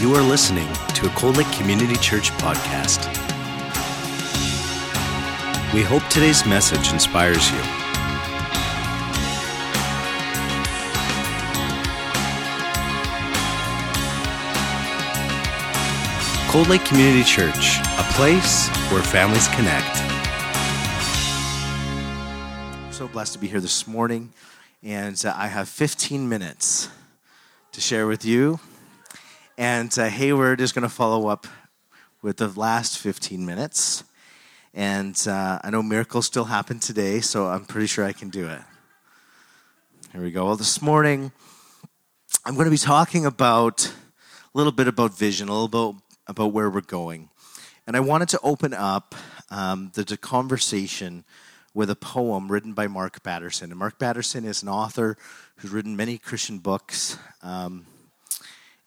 You are listening to a Cold Lake Community Church podcast. We hope today's message inspires you. Cold Lake Community Church, a place where families connect. so blessed to be here this morning, and uh, I have 15 minutes to share with you. And uh, Hayward is going to follow up with the last 15 minutes. And uh, I know miracles still happen today, so I'm pretty sure I can do it. Here we go. Well, this morning, I'm going to be talking about a little bit about vision, a little bit about where we're going. And I wanted to open up um, the, the conversation with a poem written by Mark Batterson. And Mark Batterson is an author who's written many Christian books. Um,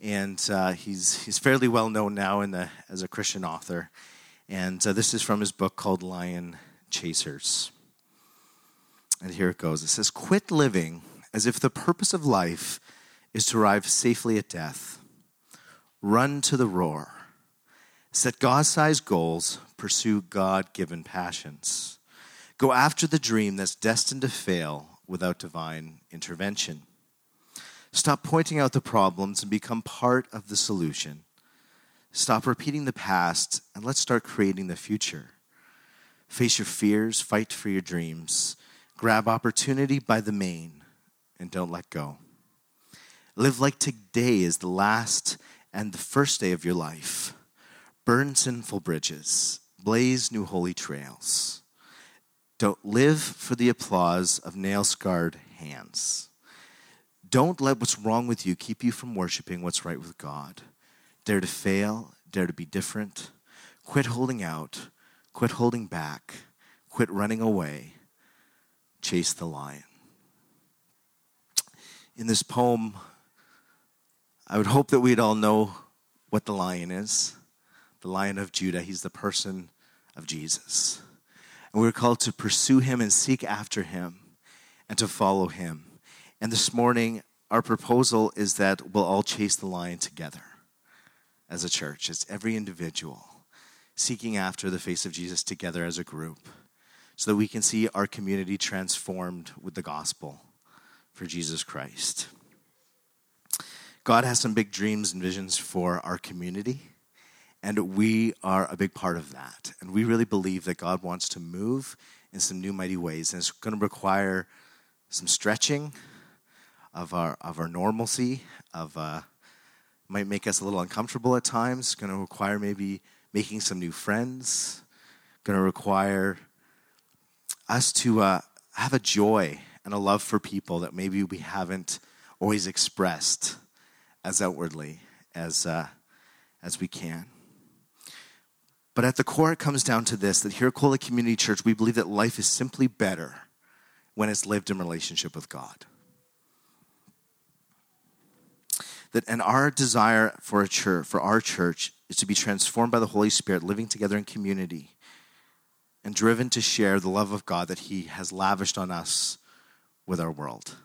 and uh, he's, he's fairly well known now in the, as a Christian author. And uh, this is from his book called Lion Chasers. And here it goes it says, Quit living as if the purpose of life is to arrive safely at death. Run to the roar. Set God sized goals, pursue God given passions. Go after the dream that's destined to fail without divine intervention. Stop pointing out the problems and become part of the solution. Stop repeating the past and let's start creating the future. Face your fears, fight for your dreams, grab opportunity by the mane, and don't let go. Live like today is the last and the first day of your life. Burn sinful bridges, blaze new holy trails. Don't live for the applause of nail scarred hands. Don't let what's wrong with you keep you from worshiping what's right with God. Dare to fail, dare to be different. Quit holding out, quit holding back, quit running away. Chase the lion. In this poem, I would hope that we'd all know what the lion is the lion of Judah. He's the person of Jesus. And we're called to pursue him and seek after him and to follow him. And this morning, our proposal is that we'll all chase the lion together as a church, as every individual, seeking after the face of Jesus together as a group, so that we can see our community transformed with the gospel for Jesus Christ. God has some big dreams and visions for our community. And we are a big part of that. And we really believe that God wants to move in some new mighty ways. And it's going to require some stretching of our, of our normalcy, of uh, might make us a little uncomfortable at times. Going to require maybe making some new friends. Going to require us to uh, have a joy and a love for people that maybe we haven't always expressed as outwardly as, uh, as we can. But at the core, it comes down to this that here at Cold Lake Community Church, we believe that life is simply better when it's lived in relationship with God. That, and our desire for a church, for our church, is to be transformed by the Holy Spirit, living together in community, and driven to share the love of God that He has lavished on us with our world.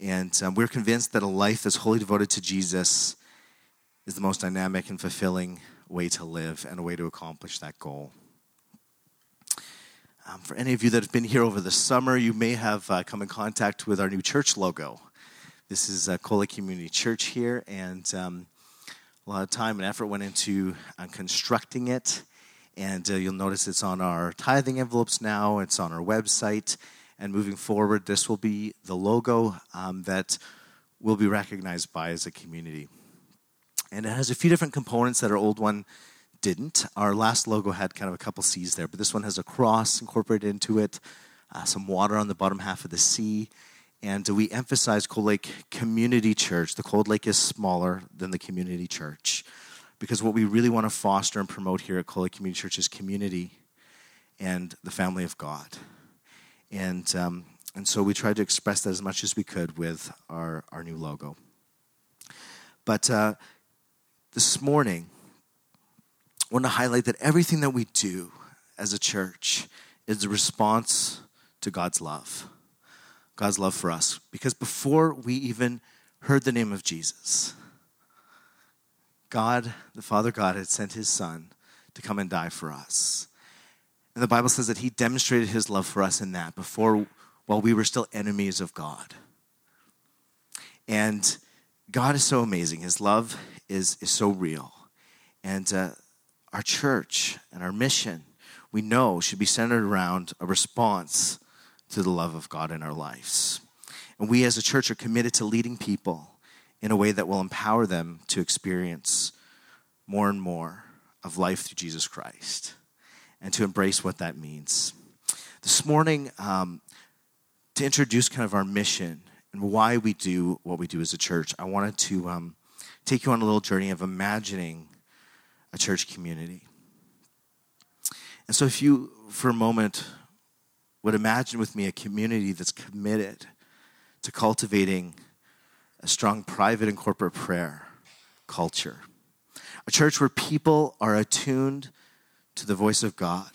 And um, we're convinced that a life that's wholly devoted to Jesus is the most dynamic and fulfilling way to live and a way to accomplish that goal. Um, for any of you that have been here over the summer, you may have uh, come in contact with our new church logo. This is uh, Cold Lake Community Church here, and um, a lot of time and effort went into uh, constructing it. And uh, you'll notice it's on our tithing envelopes now, it's on our website. And moving forward, this will be the logo um, that we'll be recognized by as a community. And it has a few different components that our old one didn't. Our last logo had kind of a couple C's there, but this one has a cross incorporated into it, uh, some water on the bottom half of the C. And we emphasize Cold Lake Community Church. The Cold Lake is smaller than the community church because what we really want to foster and promote here at Cold Lake Community Church is community and the family of God. And, um, and so we tried to express that as much as we could with our, our new logo. But uh, this morning, I want to highlight that everything that we do as a church is a response to God's love. God's love for us. Because before we even heard the name of Jesus, God, the Father God, had sent his Son to come and die for us. And the Bible says that he demonstrated his love for us in that before, while we were still enemies of God. And God is so amazing. His love is, is so real. And uh, our church and our mission, we know, should be centered around a response to the love of God in our lives. And we as a church are committed to leading people in a way that will empower them to experience more and more of life through Jesus Christ and to embrace what that means. This morning, um, to introduce kind of our mission and why we do what we do as a church, I wanted to um, take you on a little journey of imagining a church community. And so, if you, for a moment, would imagine with me a community that's committed to cultivating a strong private and corporate prayer culture, a church where people are attuned to the voice of God,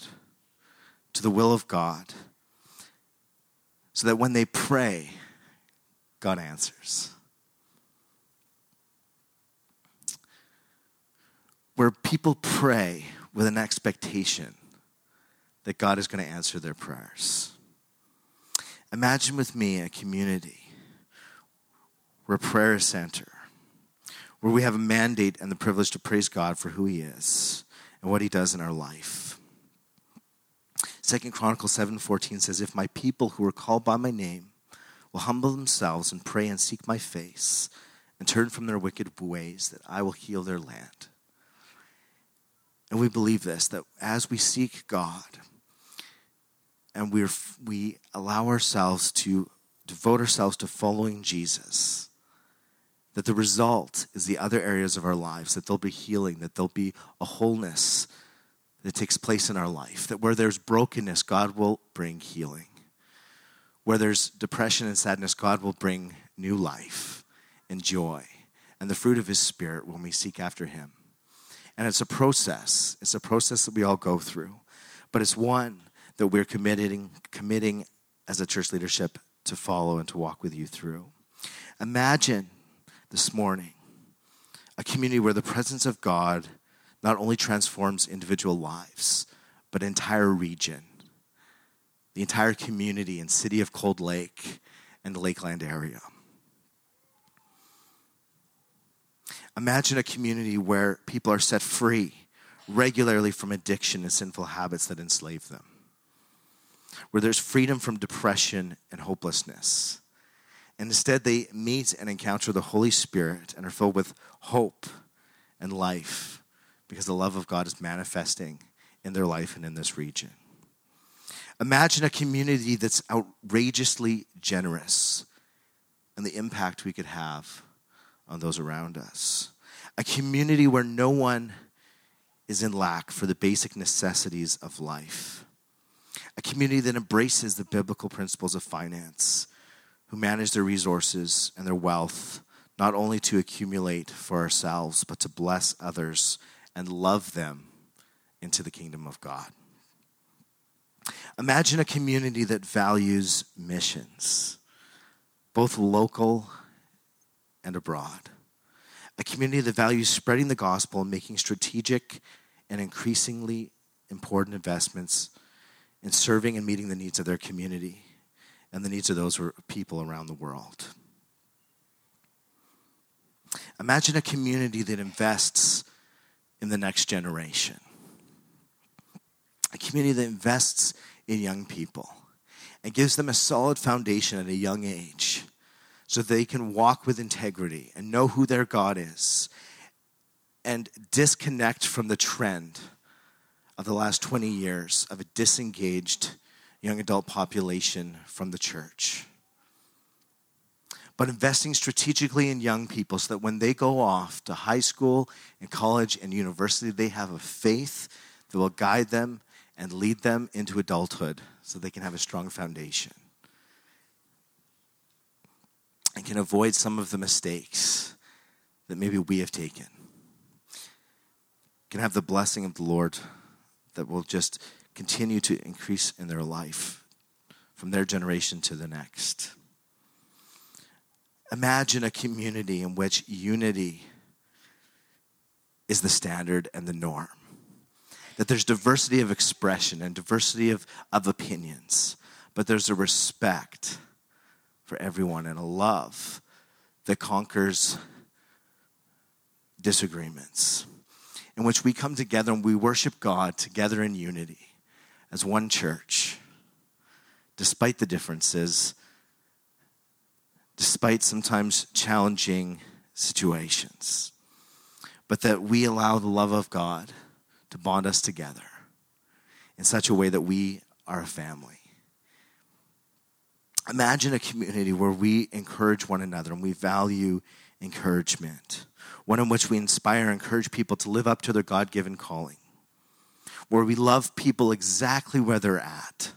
to the will of God, so that when they pray, God answers. Where people pray with an expectation that God is going to answer their prayers. Imagine with me a community where prayer is center, where we have a mandate and the privilege to praise God for who He is and what He does in our life. Second Chronicles 7:14 says, "If my people who are called by my name will humble themselves and pray and seek my face and turn from their wicked ways, that I will heal their land." And we believe this that as we seek God, and we we allow ourselves to devote ourselves to following Jesus, that the result is the other areas of our lives, that there'll be healing, that there'll be a wholeness that takes place in our life, that where there's brokenness, God will bring healing. Where there's depression and sadness, God will bring new life and joy and the fruit of His Spirit when we seek after Him. And it's a process. It's a process that we all go through, but it's one that we're committing, committing as a church leadership to follow and to walk with you through. Imagine this morning a community where the presence of God not only transforms individual lives, but entire region, the entire community and city of Cold Lake and the Lakeland area. Imagine a community where people are set free regularly from addiction and sinful habits that enslave them where there's freedom from depression and hopelessness. And instead, they meet and encounter the Holy Spirit and are filled with hope and life because the love of God is manifesting in their life and in this region. Imagine a community that's outrageously generous and the impact we could have on those around us. A community where no one is in lack for the basic necessities of life a community that embraces the biblical principles of finance, who manage their resources and their wealth not only to accumulate for ourselves, but to bless others and love them into the kingdom of God. Imagine a community that values missions, both local and abroad. A community that values spreading the gospel and making strategic and increasingly important investments in serving and meeting the needs of their community and the needs of those people around the world. Imagine a community that invests in the next generation, a community that invests in young people and gives them a solid foundation at a young age so they can walk with integrity and know who their God is and disconnect from the trend of the last 20 years of a disengaged young adult population from the church. But investing strategically in young people so that when they go off to high school and college and university, they have a faith that will guide them and lead them into adulthood so they can have a strong foundation and can avoid some of the mistakes that maybe we have taken. Can have the blessing of the Lord that will just continue to increase in their life from their generation to the next. Imagine a community in which unity is the standard and the norm. That there's diversity of expression and diversity of, of opinions, but there's a respect for everyone and a love that conquers disagreements, in which we come together and we worship God together in unity as one church, despite the differences, despite sometimes challenging situations, but that we allow the love of God to bond us together in such a way that we are a family. Imagine a community where we encourage one another and we value encouragement, one in which we inspire and encourage people to live up to their God given calling, where we love people exactly where they're at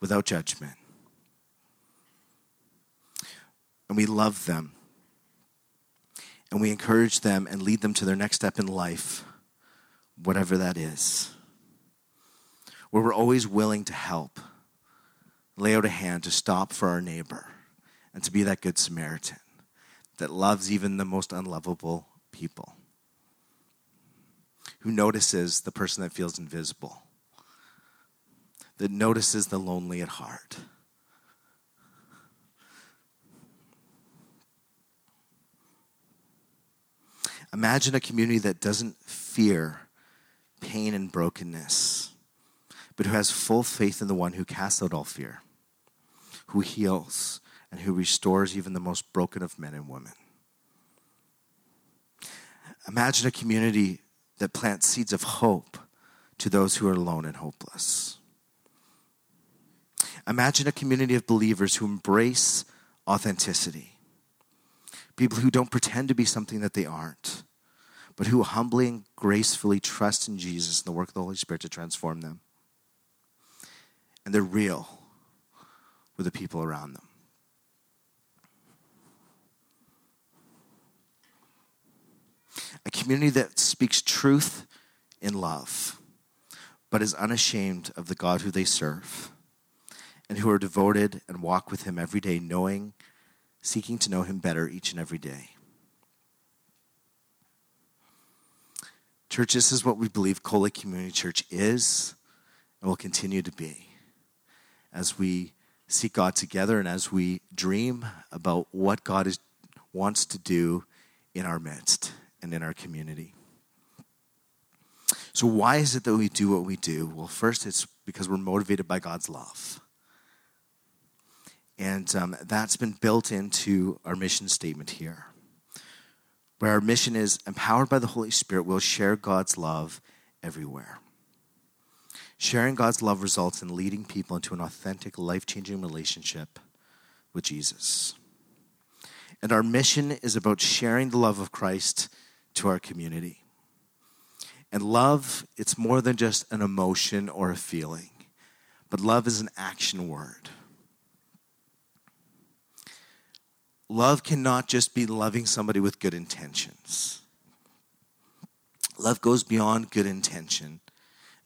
without judgment. And we love them. And we encourage them and lead them to their next step in life, whatever that is. Where we're always willing to help lay out a hand to stop for our neighbor and to be that good Samaritan that loves even the most unlovable people, who notices the person that feels invisible, that notices the lonely at heart. Imagine a community that doesn't fear pain and brokenness, but who has full faith in the one who casts out all fear who heals, and who restores even the most broken of men and women. Imagine a community that plants seeds of hope to those who are alone and hopeless. Imagine a community of believers who embrace authenticity. People who don't pretend to be something that they aren't, but who humbly and gracefully trust in Jesus and the work of the Holy Spirit to transform them. And they're real with the people around them. A community that speaks truth in love, but is unashamed of the God who they serve, and who are devoted and walk with Him every day, knowing, seeking to know Him better each and every day. Church, this is what we believe Cole Community Church is and will continue to be as we seek God together and as we dream about what God is, wants to do in our midst and in our community. So, why is it that we do what we do? Well, first, it's because we're motivated by God's love. And um, that's been built into our mission statement here, where our mission is empowered by the Holy Spirit, we'll share God's love everywhere. Sharing God's love results in leading people into an authentic, life changing relationship with Jesus. And our mission is about sharing the love of Christ to our community. And love, it's more than just an emotion or a feeling, but love is an action word. Love cannot just be loving somebody with good intentions. Love goes beyond good intention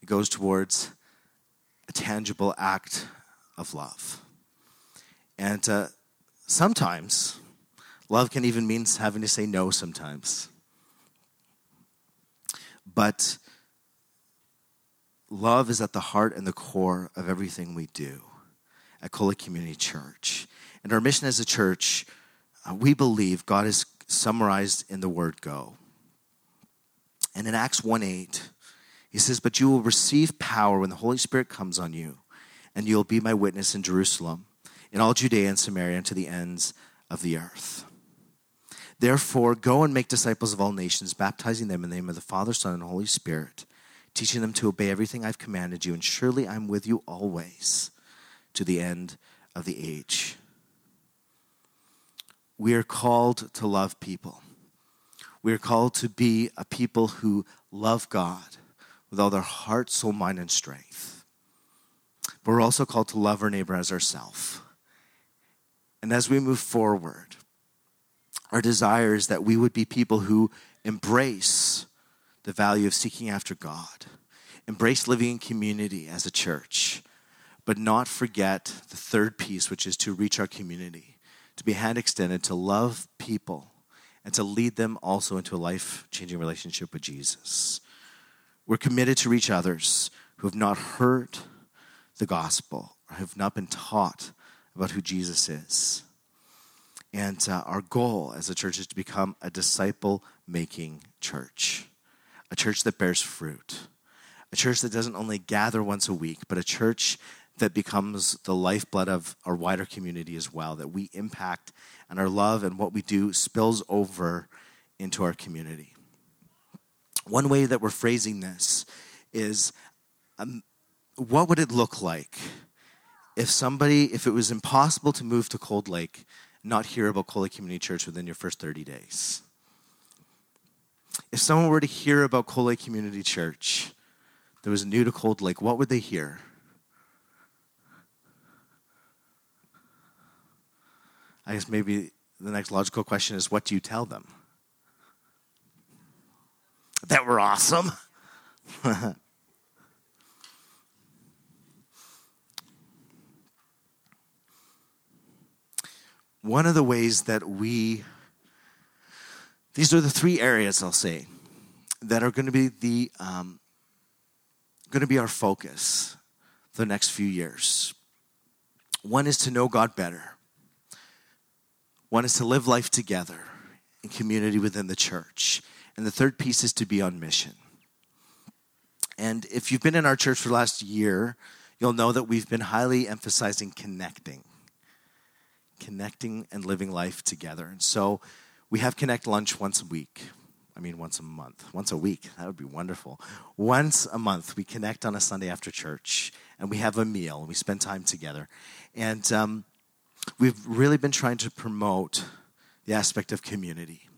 it goes towards a tangible act of love. And uh, sometimes, love can even mean having to say no sometimes. But love is at the heart and the core of everything we do at Cole Community Church. And our mission as a church, uh, we believe God is summarized in the word go. And in Acts 1 8, he says, But you will receive power when the Holy Spirit comes on you, and you'll be my witness in Jerusalem, in all Judea and Samaria, and to the ends of the earth. Therefore, go and make disciples of all nations, baptizing them in the name of the Father, Son, and Holy Spirit, teaching them to obey everything I've commanded you, and surely I'm with you always to the end of the age. We are called to love people. We are called to be a people who love God with all their heart, soul, mind, and strength. But we're also called to love our neighbor as ourselves. And as we move forward, our desire is that we would be people who embrace the value of seeking after God, embrace living in community as a church, but not forget the third piece, which is to reach our community, to be hand extended, to love people, and to lead them also into a life changing relationship with Jesus. We're committed to reach others who have not heard the gospel or have not been taught about who Jesus is. And uh, our goal as a church is to become a disciple making church, a church that bears fruit, a church that doesn't only gather once a week, but a church that becomes the lifeblood of our wider community as well, that we impact and our love and what we do spills over into our community. One way that we're phrasing this is um, what would it look like if somebody, if it was impossible to move to Cold Lake, not hear about Cold Lake Community Church within your first 30 days? If someone were to hear about Cold Lake Community Church that was new to Cold Lake, what would they hear? I guess maybe the next logical question is what do you tell them? That we're awesome. One of the ways that we, these are the three areas I'll say that are going to be the, um, going to be our focus for the next few years. One is to know God better. One is to live life together in community within the church. And the third piece is to be on mission. And if you've been in our church for the last year, you'll know that we've been highly emphasizing connecting, connecting and living life together. And so we have Connect Lunch once a week. I mean, once a month, once a week. That would be wonderful. Once a month, we connect on a Sunday after church and we have a meal and we spend time together. And um, we've really been trying to promote the aspect of community.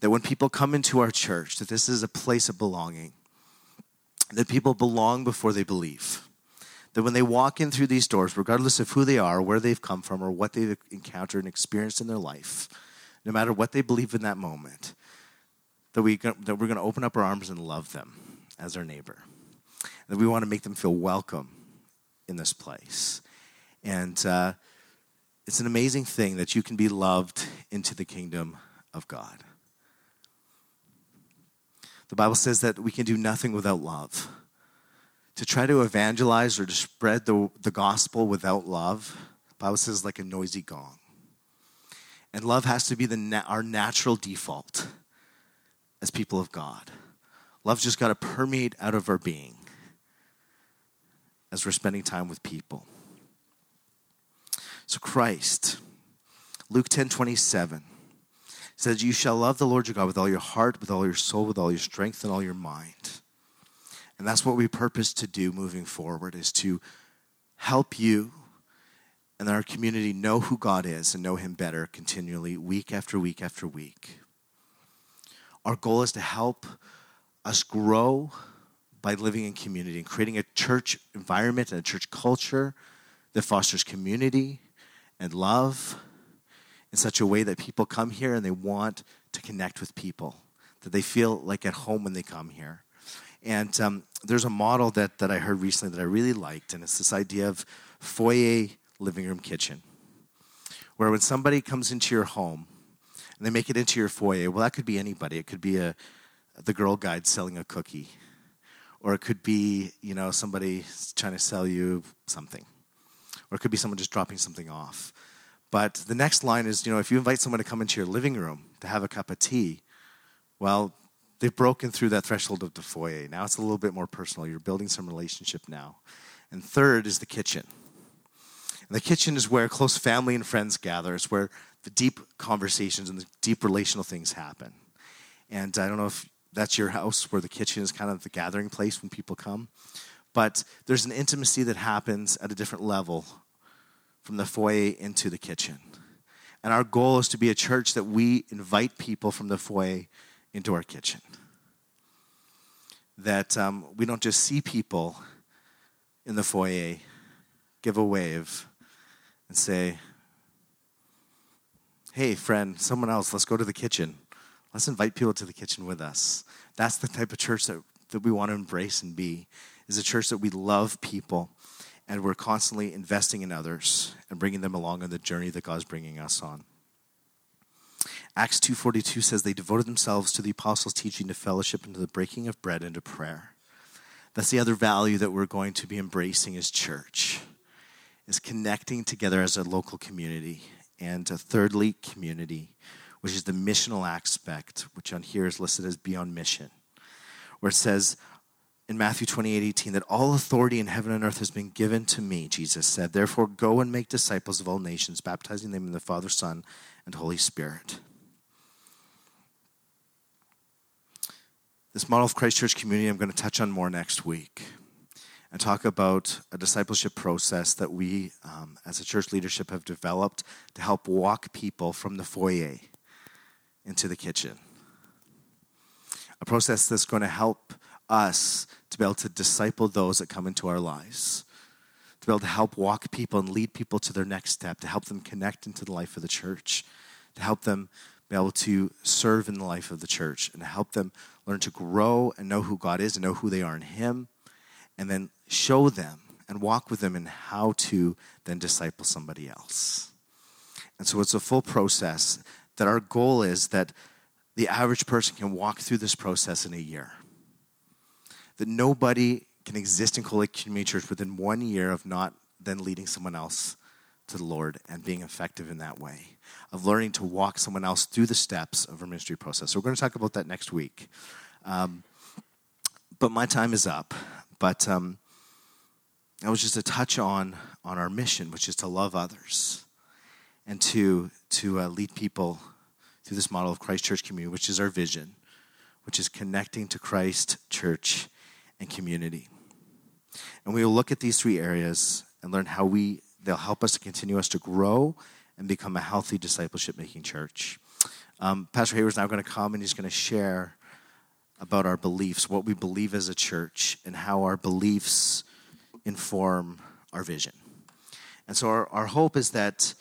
That when people come into our church, that this is a place of belonging. That people belong before they believe. That when they walk in through these doors, regardless of who they are, where they've come from, or what they've encountered and experienced in their life, no matter what they believe in that moment, that, we, that we're going to open up our arms and love them as our neighbor. That we want to make them feel welcome in this place. And uh, it's an amazing thing that you can be loved into the kingdom of God. The Bible says that we can do nothing without love. To try to evangelize or to spread the, the gospel without love, Bible says like a noisy gong. And love has to be the na- our natural default as people of God. Love's just got to permeate out of our being as we're spending time with people. So Christ, Luke 10 27, says, You shall love the Lord your God with all your heart, with all your soul, with all your strength, and all your mind. And that's what we purpose to do moving forward is to help you and our community know who God is and know him better continually, week after week after week. Our goal is to help us grow by living in community and creating a church environment and a church culture that fosters community and love in such a way that people come here and they want to connect with people, that they feel like at home when they come here. And um, there's a model that, that I heard recently that I really liked, and it's this idea of foyer living room kitchen, where when somebody comes into your home and they make it into your foyer, well, that could be anybody. It could be a, the girl guide selling a cookie, or it could be, you know, somebody trying to sell you something or it could be someone just dropping something off. But the next line is, you know, if you invite someone to come into your living room to have a cup of tea, well, they've broken through that threshold of the foyer. Now it's a little bit more personal. You're building some relationship now. And third is the kitchen. And the kitchen is where close family and friends gather. It's where the deep conversations and the deep relational things happen. And I don't know if that's your house where the kitchen is kind of the gathering place when people come. But there's an intimacy that happens at a different level from the foyer into the kitchen. And our goal is to be a church that we invite people from the foyer into our kitchen. That um, we don't just see people in the foyer, give a wave, and say, hey, friend, someone else, let's go to the kitchen. Let's invite people to the kitchen with us. That's the type of church that, that we want to embrace and be is a church that we love people and we're constantly investing in others and bringing them along on the journey that God's bringing us on. Acts 2:42 says they devoted themselves to the apostles' teaching, to fellowship, and to the breaking of bread and to prayer. That's the other value that we're going to be embracing as church, is connecting together as a local community. And a thirdly, community, which is the missional aspect, which on here is listed as beyond mission, where it says in Matthew 28 18 that all authority in heaven and earth has been given to me, Jesus said. Therefore, go and make disciples of all nations, baptizing them in the Father, Son, and Holy Spirit. This model of Christ Church community, I'm going to touch on more next week and talk about a discipleship process that we, um, as a church leadership, have developed to help walk people from the foyer into the kitchen. A process that's going to help us to be able to disciple those that come into our lives, to be able to help walk people and lead people to their next step, to help them connect into the life of the church, to help them be able to serve in the life of the church and help them learn to grow and know who God is and know who they are in Him, and then show them and walk with them in how to then disciple somebody else. And so it's a full process that our goal is that the average person can walk through this process in a year. That nobody can exist in Cold Community Church within one year of not then leading someone else to the Lord and being effective in that way, of learning to walk someone else through the steps of our ministry process. So we're going to talk about that next week. Um, but my time is up. But um, that was just a touch on on our mission, which is to love others and to to uh, lead people through this model of Christ Church community, which is our vision, which is connecting to Christ Church and community. And we will look at these three areas and learn how we they'll help us to continue us to grow and become a healthy discipleship making church. Um, Pastor Hayward's now going to come and he's going to share about our beliefs, what we believe as a church, and how our beliefs inform our vision. And so our, our hope is that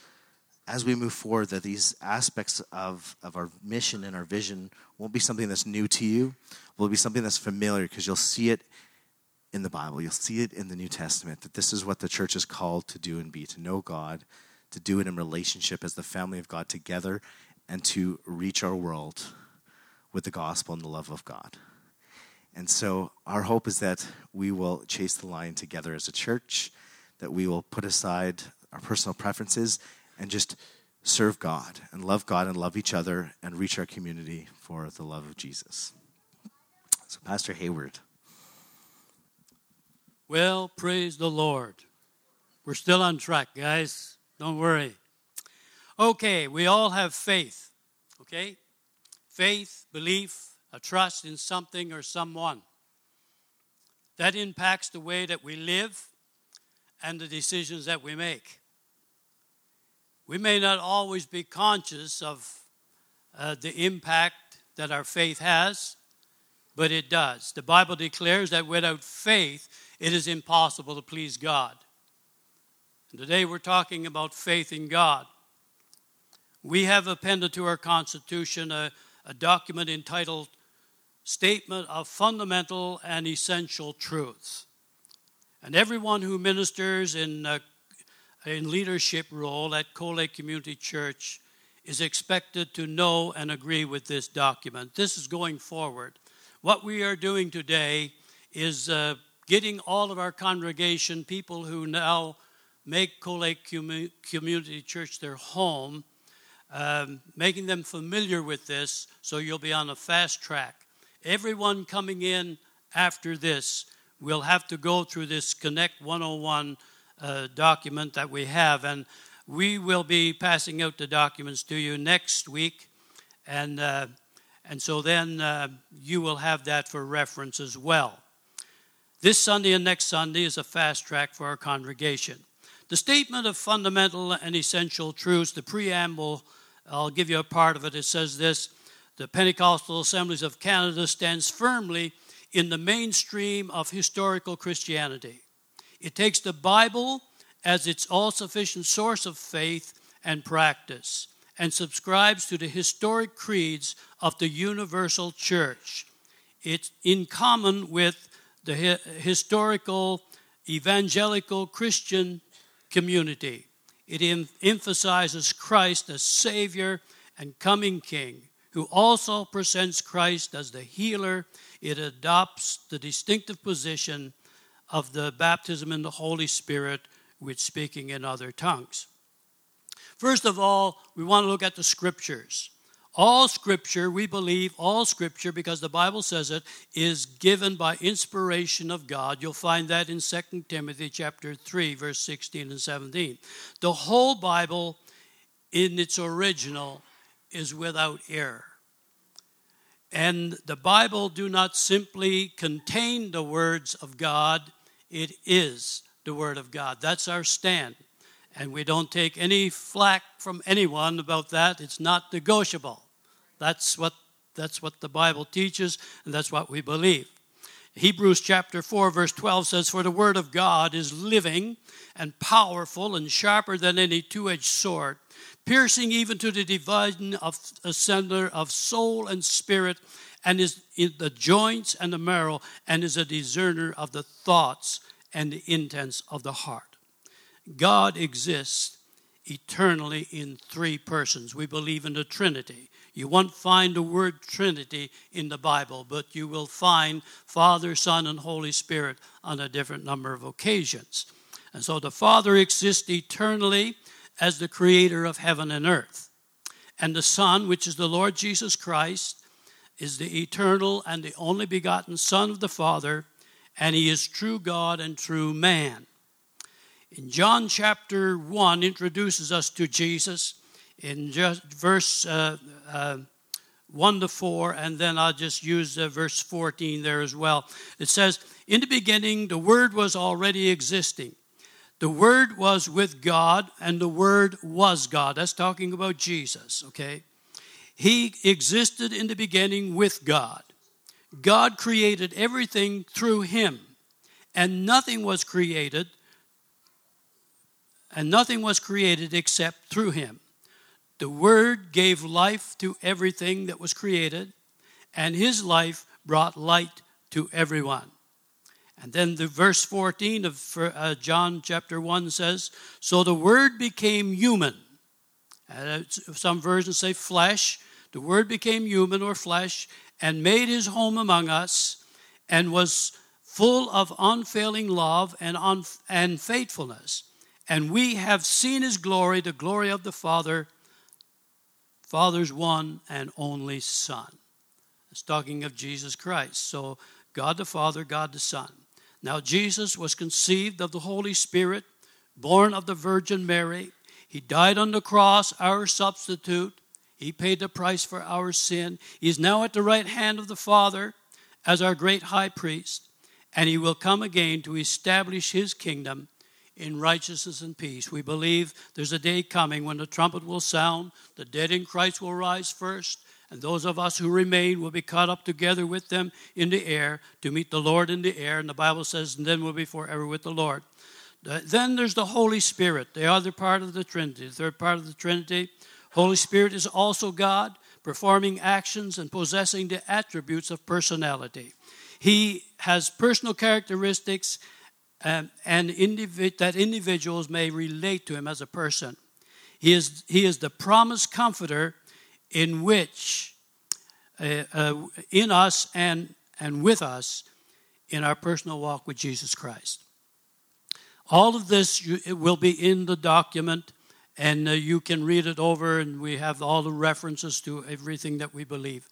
as we move forward, that these aspects of, of our mission and our vision won't be something that's new to you, will be something that's familiar because you'll see it in the Bible. You'll see it in the New Testament that this is what the church is called to do and be to know God, to do it in relationship as the family of God together, and to reach our world with the gospel and the love of God. And so our hope is that we will chase the lion together as a church, that we will put aside our personal preferences and just serve God and love God and love each other and reach our community for the love of Jesus. So, Pastor Hayward. Well, praise the Lord. We're still on track, guys. Don't worry. Okay, we all have faith, okay? faith, belief, a trust in something or someone. That impacts the way that we live and the decisions that we make. We may not always be conscious of uh, the impact that our faith has, but it does. The Bible declares that without faith, it is impossible to please God. Today we're talking about faith in God. We have appended to our Constitution a, a document entitled Statement of Fundamental and Essential Truths. And everyone who ministers in a, in leadership role at Lake Community Church is expected to know and agree with this document. This is going forward. What we are doing today is uh, getting all of our congregation, people who now make Cold Lake Community Church their home, um, making them familiar with this so you'll be on a fast track. Everyone coming in after this will have to go through this Connect 101 uh, document that we have, and we will be passing out the documents to you next week, and uh, and so then uh, you will have that for reference as well. This Sunday and next Sunday is a fast track for our congregation. The statement of fundamental and essential truths, the preamble I'll give you a part of it. It says this The Pentecostal Assemblies of Canada stands firmly in the mainstream of historical Christianity. It takes the Bible as its all sufficient source of faith and practice and subscribes to the historic creeds of the universal church. It's in common with the historical evangelical Christian community. It em- emphasizes Christ as Savior and coming King, who also presents Christ as the healer, it adopts the distinctive position of the baptism in the Holy Spirit with speaking in other tongues. First of all, we want to look at the scriptures. All scripture, we believe, all scripture, because the Bible says it, is given by inspiration of God. You'll find that in 2 Timothy chapter 3, verse 16 and 17. The whole Bible in its original is without error. And the Bible do not simply contain the words of God, it is the word of God. That's our stand. And we don't take any flack from anyone about that. It's not negotiable. That's what, that's what the Bible teaches, and that's what we believe. Hebrews chapter 4, verse 12 says, For the word of God is living and powerful and sharper than any two edged sword, piercing even to the dividing of asunder of soul and spirit, and is in the joints and the marrow, and is a discerner of the thoughts and the intents of the heart. God exists eternally in three persons. We believe in the Trinity. You won't find the word Trinity in the Bible, but you will find Father, Son, and Holy Spirit on a different number of occasions. And so the Father exists eternally as the creator of heaven and earth. And the Son, which is the Lord Jesus Christ, is the eternal and the only begotten Son of the Father, and he is true God and true man. In John chapter 1 introduces us to Jesus in just verse uh, uh, 1 to 4, and then I'll just use uh, verse 14 there as well. It says, In the beginning, the Word was already existing. The Word was with God, and the Word was God. That's talking about Jesus, okay? He existed in the beginning with God. God created everything through Him, and nothing was created, and nothing was created except through Him. The Word gave life to everything that was created, and His life brought light to everyone. And then the verse 14 of uh, John chapter 1 says, So the Word became human. Some versions say flesh. The Word became human or flesh and made His home among us and was full of unfailing love and, and faithfulness. And we have seen His glory, the glory of the Father Father's one and only Son. It's talking of Jesus Christ. So, God the Father, God the Son. Now, Jesus was conceived of the Holy Spirit, born of the Virgin Mary. He died on the cross, our substitute. He paid the price for our sin. He is now at the right hand of the Father as our great high priest, and he will come again to establish his kingdom in righteousness and peace. We believe there's a day coming when the trumpet will sound, the dead in Christ will rise first, and those of us who remain will be caught up together with them in the air to meet the Lord in the air. And the Bible says, and then we'll be forever with the Lord. Then there's the Holy Spirit, the other part of the Trinity, the third part of the Trinity. Holy Spirit is also God, performing actions and possessing the attributes of personality. He has personal characteristics and that individuals may relate to him as a person. He is, he is the promised comforter in which, uh, uh, in us and, and with us, in our personal walk with Jesus Christ. All of this will be in the document, and uh, you can read it over, and we have all the references to everything that we believe.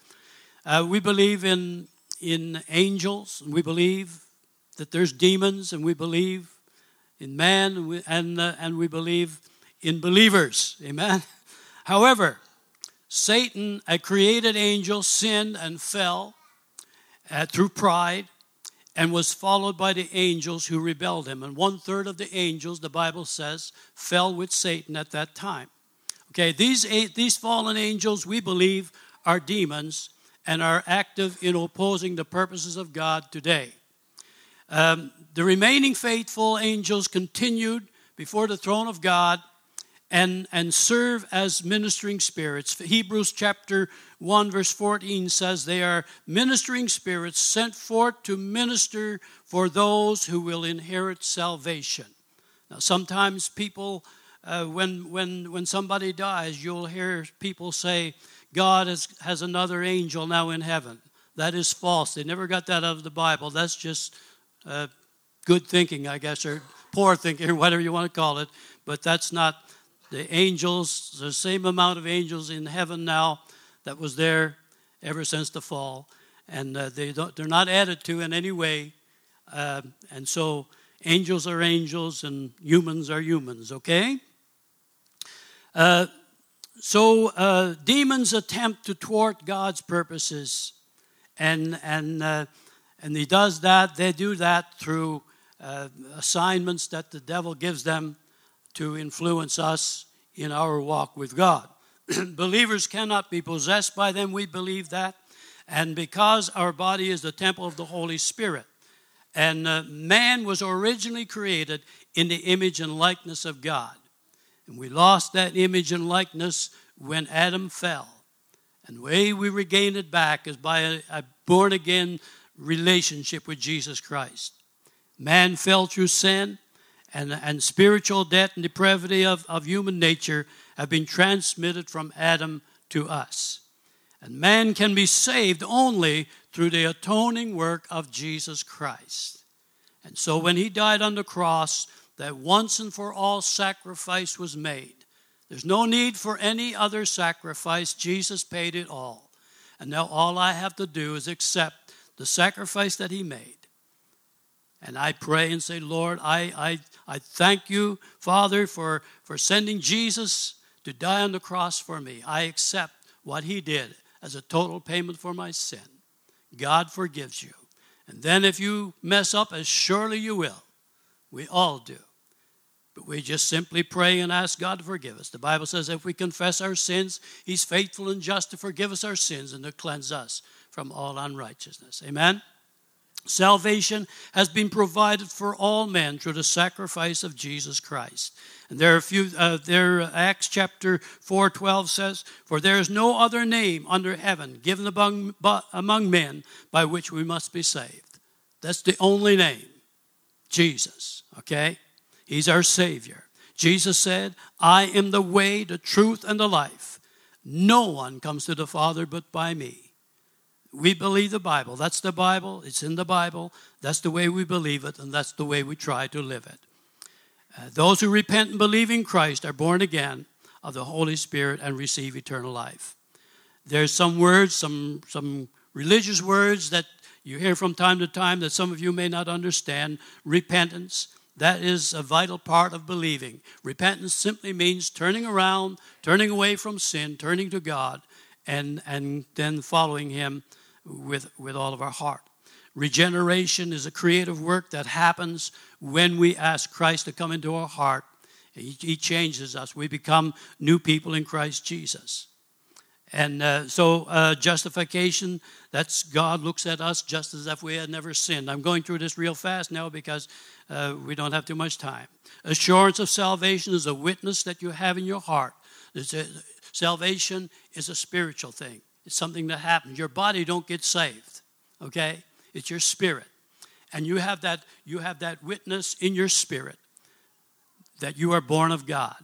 Uh, we believe in, in angels, we believe that there's demons, and we believe in man, and we, and, uh, and we believe in believers. Amen. However, Satan, a created angel, sinned and fell uh, through pride and was followed by the angels who rebelled him. And one third of the angels, the Bible says, fell with Satan at that time. Okay, these, eight, these fallen angels, we believe, are demons and are active in opposing the purposes of God today. Um, the remaining faithful angels continued before the throne of God and, and serve as ministering spirits. Hebrews chapter 1, verse 14 says they are ministering spirits sent forth to minister for those who will inherit salvation. Now, sometimes people uh, when, when, when somebody dies, you'll hear people say, God has, has another angel now in heaven. That is false. They never got that out of the Bible. That's just uh, good thinking, I guess, or poor thinking, or whatever you want to call it. But that's not the angels, the same amount of angels in heaven now that was there ever since the fall. And uh, they they're not added to in any way. Uh, and so angels are angels and humans are humans, okay? Uh, so uh, demons attempt to thwart God's purposes, and and uh, and he does that. They do that through uh, assignments that the devil gives them to influence us in our walk with God. Believers cannot be possessed by them. We believe that, and because our body is the temple of the Holy Spirit, and uh, man was originally created in the image and likeness of God. And we lost that image and likeness when Adam fell. And the way we regain it back is by a, a born again relationship with Jesus Christ. Man fell through sin, and, and spiritual debt and depravity of, of human nature have been transmitted from Adam to us. And man can be saved only through the atoning work of Jesus Christ. And so when he died on the cross, that once and for all sacrifice was made. There's no need for any other sacrifice. Jesus paid it all. And now all I have to do is accept the sacrifice that he made. And I pray and say, Lord, I, I, I thank you, Father, for, for sending Jesus to die on the cross for me. I accept what he did as a total payment for my sin. God forgives you. And then if you mess up, as surely you will, we all do. But we just simply pray and ask God to forgive us. The Bible says if we confess our sins, He's faithful and just to forgive us our sins and to cleanse us from all unrighteousness. Amen? Salvation has been provided for all men through the sacrifice of Jesus Christ. And there are a few, uh, there, Acts chapter 4 12 says, For there is no other name under heaven given among, among men by which we must be saved. That's the only name Jesus, okay? He's our Savior. Jesus said, I am the way, the truth, and the life. No one comes to the Father but by me. We believe the Bible. That's the Bible. It's in the Bible. That's the way we believe it, and that's the way we try to live it. Uh, those who repent and believe in Christ are born again of the Holy Spirit and receive eternal life. There's some words, some, some religious words that you hear from time to time that some of you may not understand. Repentance, that is a vital part of believing. Repentance simply means turning around, turning away from sin, turning to God, and, and then following Him with, with all of our heart. Regeneration is a creative work that happens when we ask Christ to come into our heart. He, he changes us. We become new people in Christ Jesus. And uh, so, uh, justification, that's God looks at us just as if we had never sinned. I'm going through this real fast now because uh, we don't have too much time. Assurance of salvation is a witness that you have in your heart. A, salvation is a spiritual thing. It's something that happens. Your body don't get saved, okay? It's your spirit. And you have that, you have that witness in your spirit that you are born of God.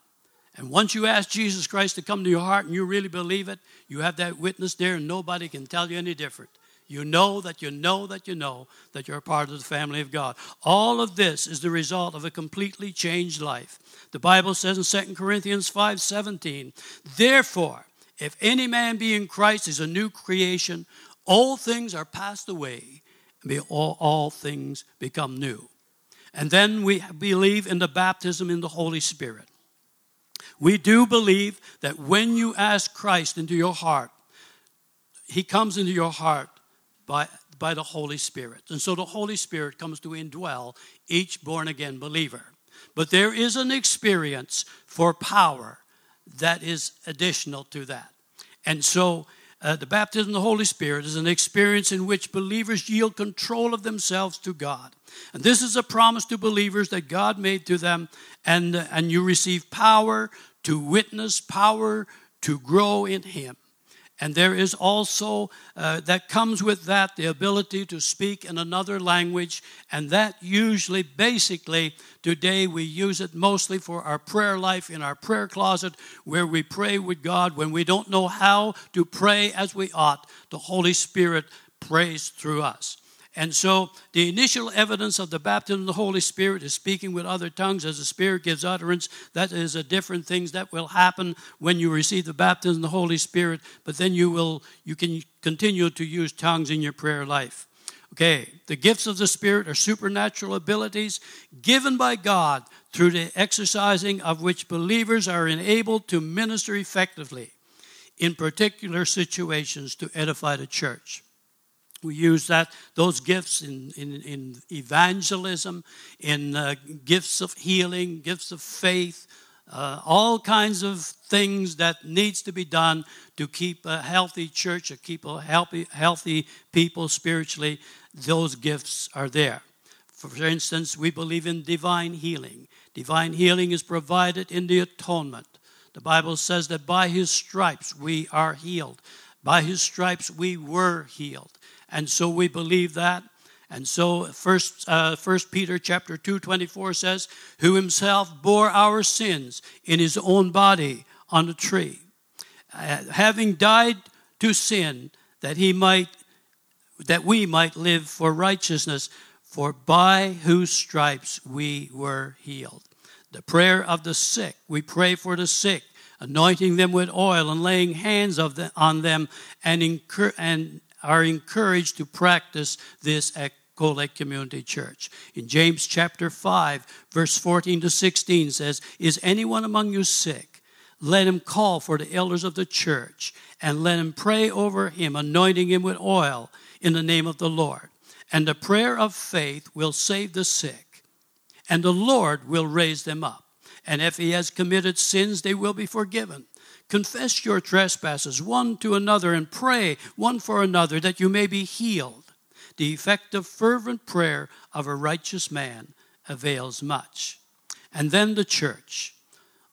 And once you ask Jesus Christ to come to your heart and you really believe it, you have that witness there, and nobody can tell you any different. You know that you know that you know that you're a part of the family of God. All of this is the result of a completely changed life. The Bible says in 2 Corinthians 5:17, "Therefore, if any man be in Christ is a new creation, all things are passed away, and all, all things become new." And then we believe in the baptism in the Holy Spirit. We do believe that when you ask Christ into your heart, He comes into your heart by, by the Holy Spirit. And so the Holy Spirit comes to indwell each born again believer. But there is an experience for power that is additional to that. And so uh, the baptism of the Holy Spirit is an experience in which believers yield control of themselves to God. And this is a promise to believers that God made to them, and, and you receive power to witness, power to grow in Him. And there is also, uh, that comes with that, the ability to speak in another language. And that usually, basically, today we use it mostly for our prayer life in our prayer closet where we pray with God. When we don't know how to pray as we ought, the Holy Spirit prays through us. And so the initial evidence of the baptism of the Holy Spirit is speaking with other tongues as the Spirit gives utterance. That is a different thing that will happen when you receive the baptism of the Holy Spirit, but then you will you can continue to use tongues in your prayer life. Okay, the gifts of the Spirit are supernatural abilities given by God through the exercising of which believers are enabled to minister effectively in particular situations to edify the church. We use that those gifts in, in, in evangelism, in uh, gifts of healing, gifts of faith, uh, all kinds of things that needs to be done to keep a healthy church, to keep a healthy, healthy people spiritually. Those gifts are there. For instance, we believe in divine healing. Divine healing is provided in the atonement. The Bible says that by his stripes we are healed. By his stripes we were healed. And so we believe that. And so first, uh, first Peter chapter 2, 24 says, who himself bore our sins in his own body on the tree, uh, having died to sin that he might, that we might live for righteousness, for by whose stripes we were healed. The prayer of the sick, we pray for the sick, anointing them with oil and laying hands of the, on them and, incur, and are encouraged to practice this at Cold Lake Community Church. In James chapter 5, verse 14 to 16 says, Is anyone among you sick? Let him call for the elders of the church and let him pray over him, anointing him with oil in the name of the Lord. And the prayer of faith will save the sick, and the Lord will raise them up. And if he has committed sins, they will be forgiven. Confess your trespasses one to another and pray one for another that you may be healed. The effective, fervent prayer of a righteous man avails much. And then the church.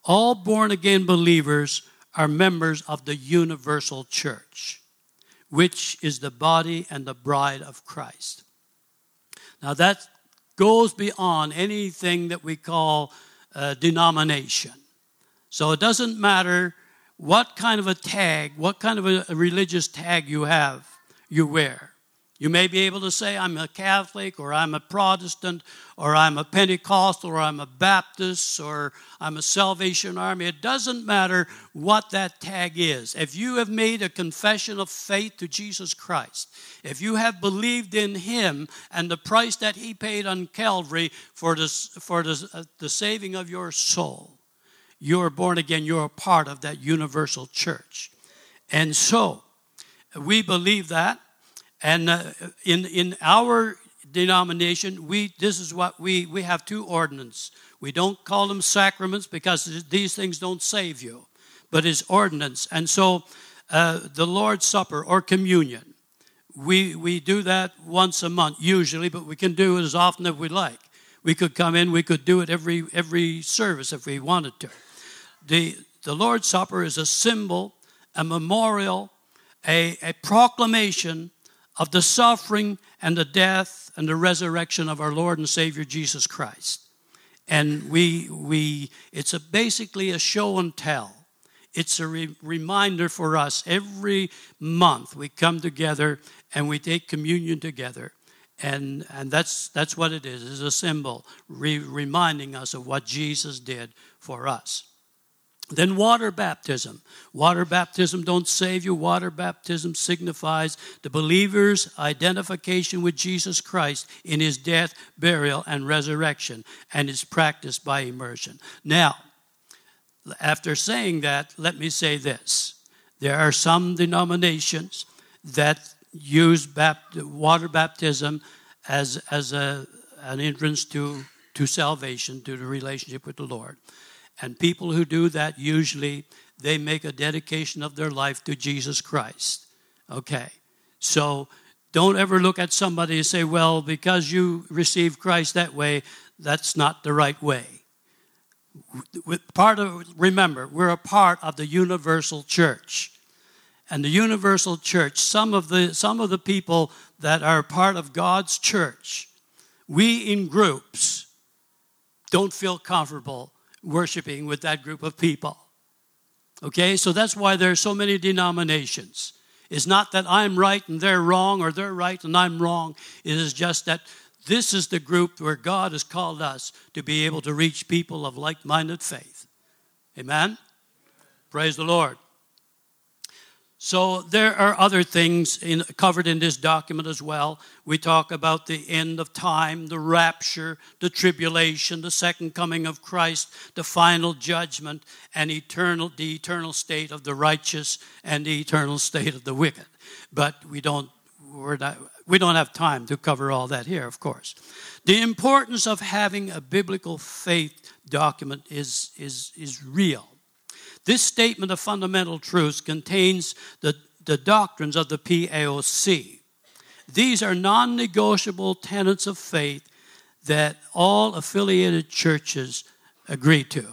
All born again believers are members of the universal church, which is the body and the bride of Christ. Now that goes beyond anything that we call a denomination. So it doesn't matter what kind of a tag, what kind of a, religious tag you have, you wear. You may be able to say, I'm a Catholic, or I'm a Protestant, or I'm a Pentecostal, or I'm a Baptist, or I'm a Salvation Army. It doesn't matter what that tag is. If you have made a confession of faith to Jesus Christ, if you have believed in Him and the price that He paid on Calvary for, the, for the, uh, the saving of your soul, you're born again, you're a part of that universal church. And so we believe that. And uh, in, in our denomination, we, this is what we, we have two ordinances. We don't call them sacraments because these things don't save you, but it's ordinance. And so uh, the Lord's Supper or communion, we, we do that once a month usually, but we can do it as often as we like. We could come in, we could do it every, every service if we wanted to the, the Lord's Supper is a symbol, a memorial, a, a proclamation of the suffering and the death and the resurrection of our Lord and Savior Jesus Christ. And we, we, it's a, basically a show and tell. It's a re- reminder for us every month we come together and we take communion together. And, and that's, that's what it is. It's a symbol re- reminding us of what Jesus did for us. Then water baptism. Water baptism don't save you. Water baptism signifies the believer's identification with Jesus Christ in his death, burial, and resurrection, and is practiced by immersion. Now, after saying that, let me say this. There are some denominations that use bapt- water baptism as, as a, an entrance to, to salvation, to the relationship with the Lord. And people who do that usually they make a dedication of their life to Jesus Christ. Okay. So don't ever look at somebody and say, well, because you received Christ that way, that's not the right way. Part of remember, we're a part of the universal church. and the universal church, some of the, some of the people that are part of God's church, we in groups don't feel comfortable worshiping with that group of people. Okay, so that's why there are so many denominations. It's not that I'm right and they're wrong, or they're right and I'm wrong. It is just that this is the group where God has called us to be able to reach people of like minded faith. Amen? Praise the Lord. So there are other things in, covered in this document as well. We talk about the end of time, the rapture, the tribulation, the second coming of Christ, the final judgment, and eternal, the eternal state of the righteous and the eternal state of the wicked. But we don't, we're not, we don't have time to cover all that here, of course. The importance of having a biblical faith document is, is, is real. This statement of fundamental truths contains the, the doctrines of the PAOC. These are non negotiable tenets of faith that all affiliated churches agree to.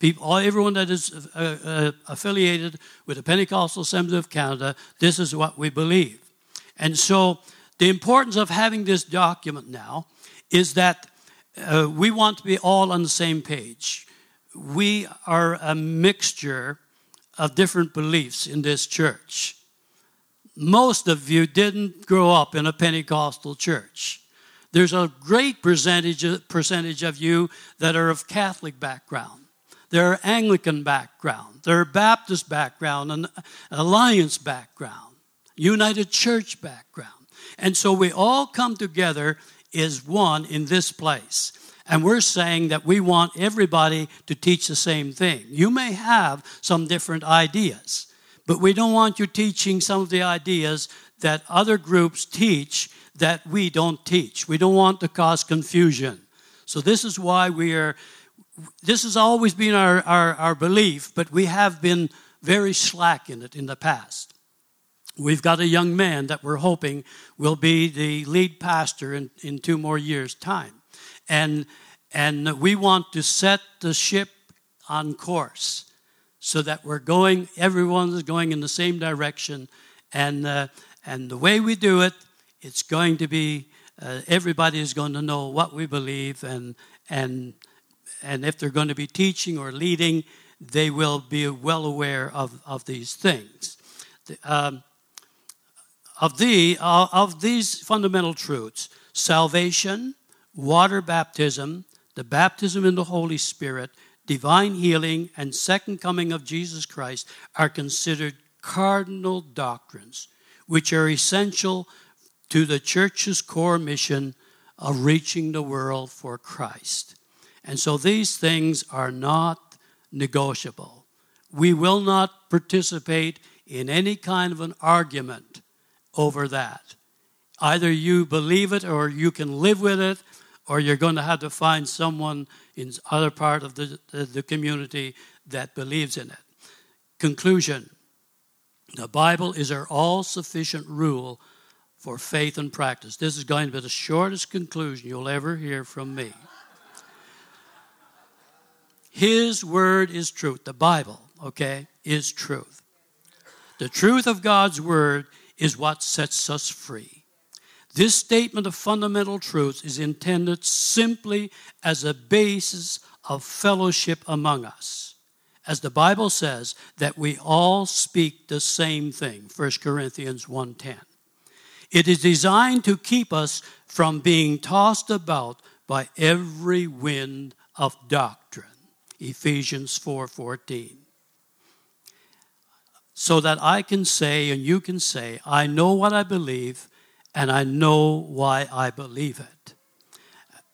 People, all, everyone that is uh, uh, affiliated with the Pentecostal Assembly of Canada, this is what we believe. And so, the importance of having this document now is that uh, we want to be all on the same page we are a mixture of different beliefs in this church. Most of you didn't grow up in a Pentecostal church. There's a great percentage, percentage of you that are of Catholic background. There are Anglican background. There are Baptist background and Alliance background, United Church background. And so we all come together as one in this place. And we're saying that we want everybody to teach the same thing. You may have some different ideas, but we don't want you teaching some of the ideas that other groups teach that we don't teach. We don't want to cause confusion. So, this is why we are, this has always been our, our, our belief, but we have been very slack in it in the past. We've got a young man that we're hoping will be the lead pastor in, in two more years' time and and we want to set the ship on course so that we're going everyone is going in the same direction. And uh, and the way we do it it's going to be uh, everybody is going to know what we believe and and and if they're going to be teaching or leading they will be well aware of, of these things. Um, of the of these fundamental truths salvation water baptism, the baptism in the Holy Spirit, divine healing, and second coming of Jesus Christ are considered cardinal doctrines, which are essential to the church's core mission of reaching the world for Christ. And so these things are not negotiable. We will not participate in any kind of an argument over that. Either you believe it or you can live with it or you're going to have to find someone in other part of the, the, the community that believes in it. Conclusion The Bible is our all sufficient rule for faith and practice. This is going to be the shortest conclusion you'll ever hear from me. His word is truth. The Bible, okay, is truth. The truth of God's word is what sets us free. This statement of fundamental truths is intended simply as a basis of fellowship among us. As the Bible says that we all speak the same thing, 1 Corinthians 1:10. It is designed to keep us from being tossed about by every wind of doctrine. Ephesians 4:14. so that I can say and you can say, I know what I believe and I know why I believe it.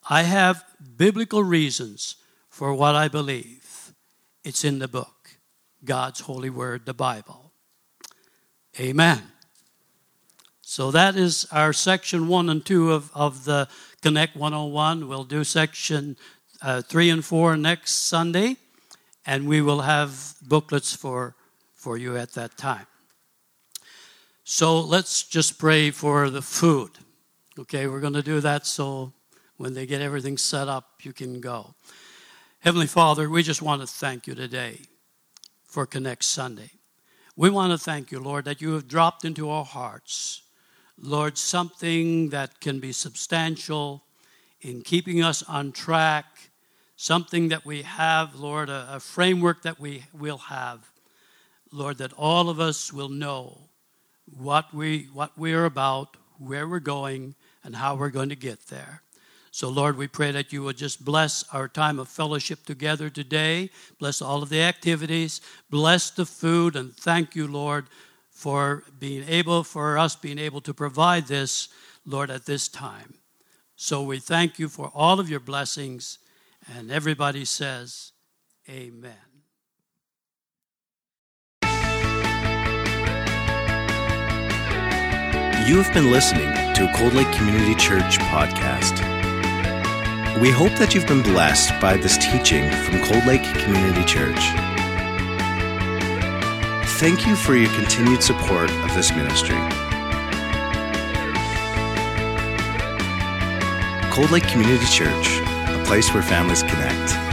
I have biblical reasons for what I believe. It's in the book, God's holy word, the Bible. Amen. So that is our section one and two of, of the Connect 101. We'll do section uh, three and four next Sunday, and we will have booklets for, for you at that time. So let's just pray for the food. Okay, we're going to do that so when they get everything set up, you can go. Heavenly Father, we just want to thank you today for Connect Sunday. We want to thank you, Lord, that you have dropped into our hearts, Lord, something that can be substantial in keeping us on track, something that we have, Lord, a, a framework that we will have, Lord, that all of us will know what we what we're about, where we're going, and how we're going to get there. So, Lord, we pray that you would just bless our time of fellowship together today. Bless all of the activities. Bless the food. And thank you, Lord, for being able, for us being able to provide this, Lord, at this time. So we thank you for all of your blessings. And everybody says, Amen. You have been listening to a Cold Lake Community Church podcast. We hope that you've been blessed by this teaching from Cold Lake Community Church. Thank you for your continued support of this ministry. Cold Lake Community Church, a place where families connect.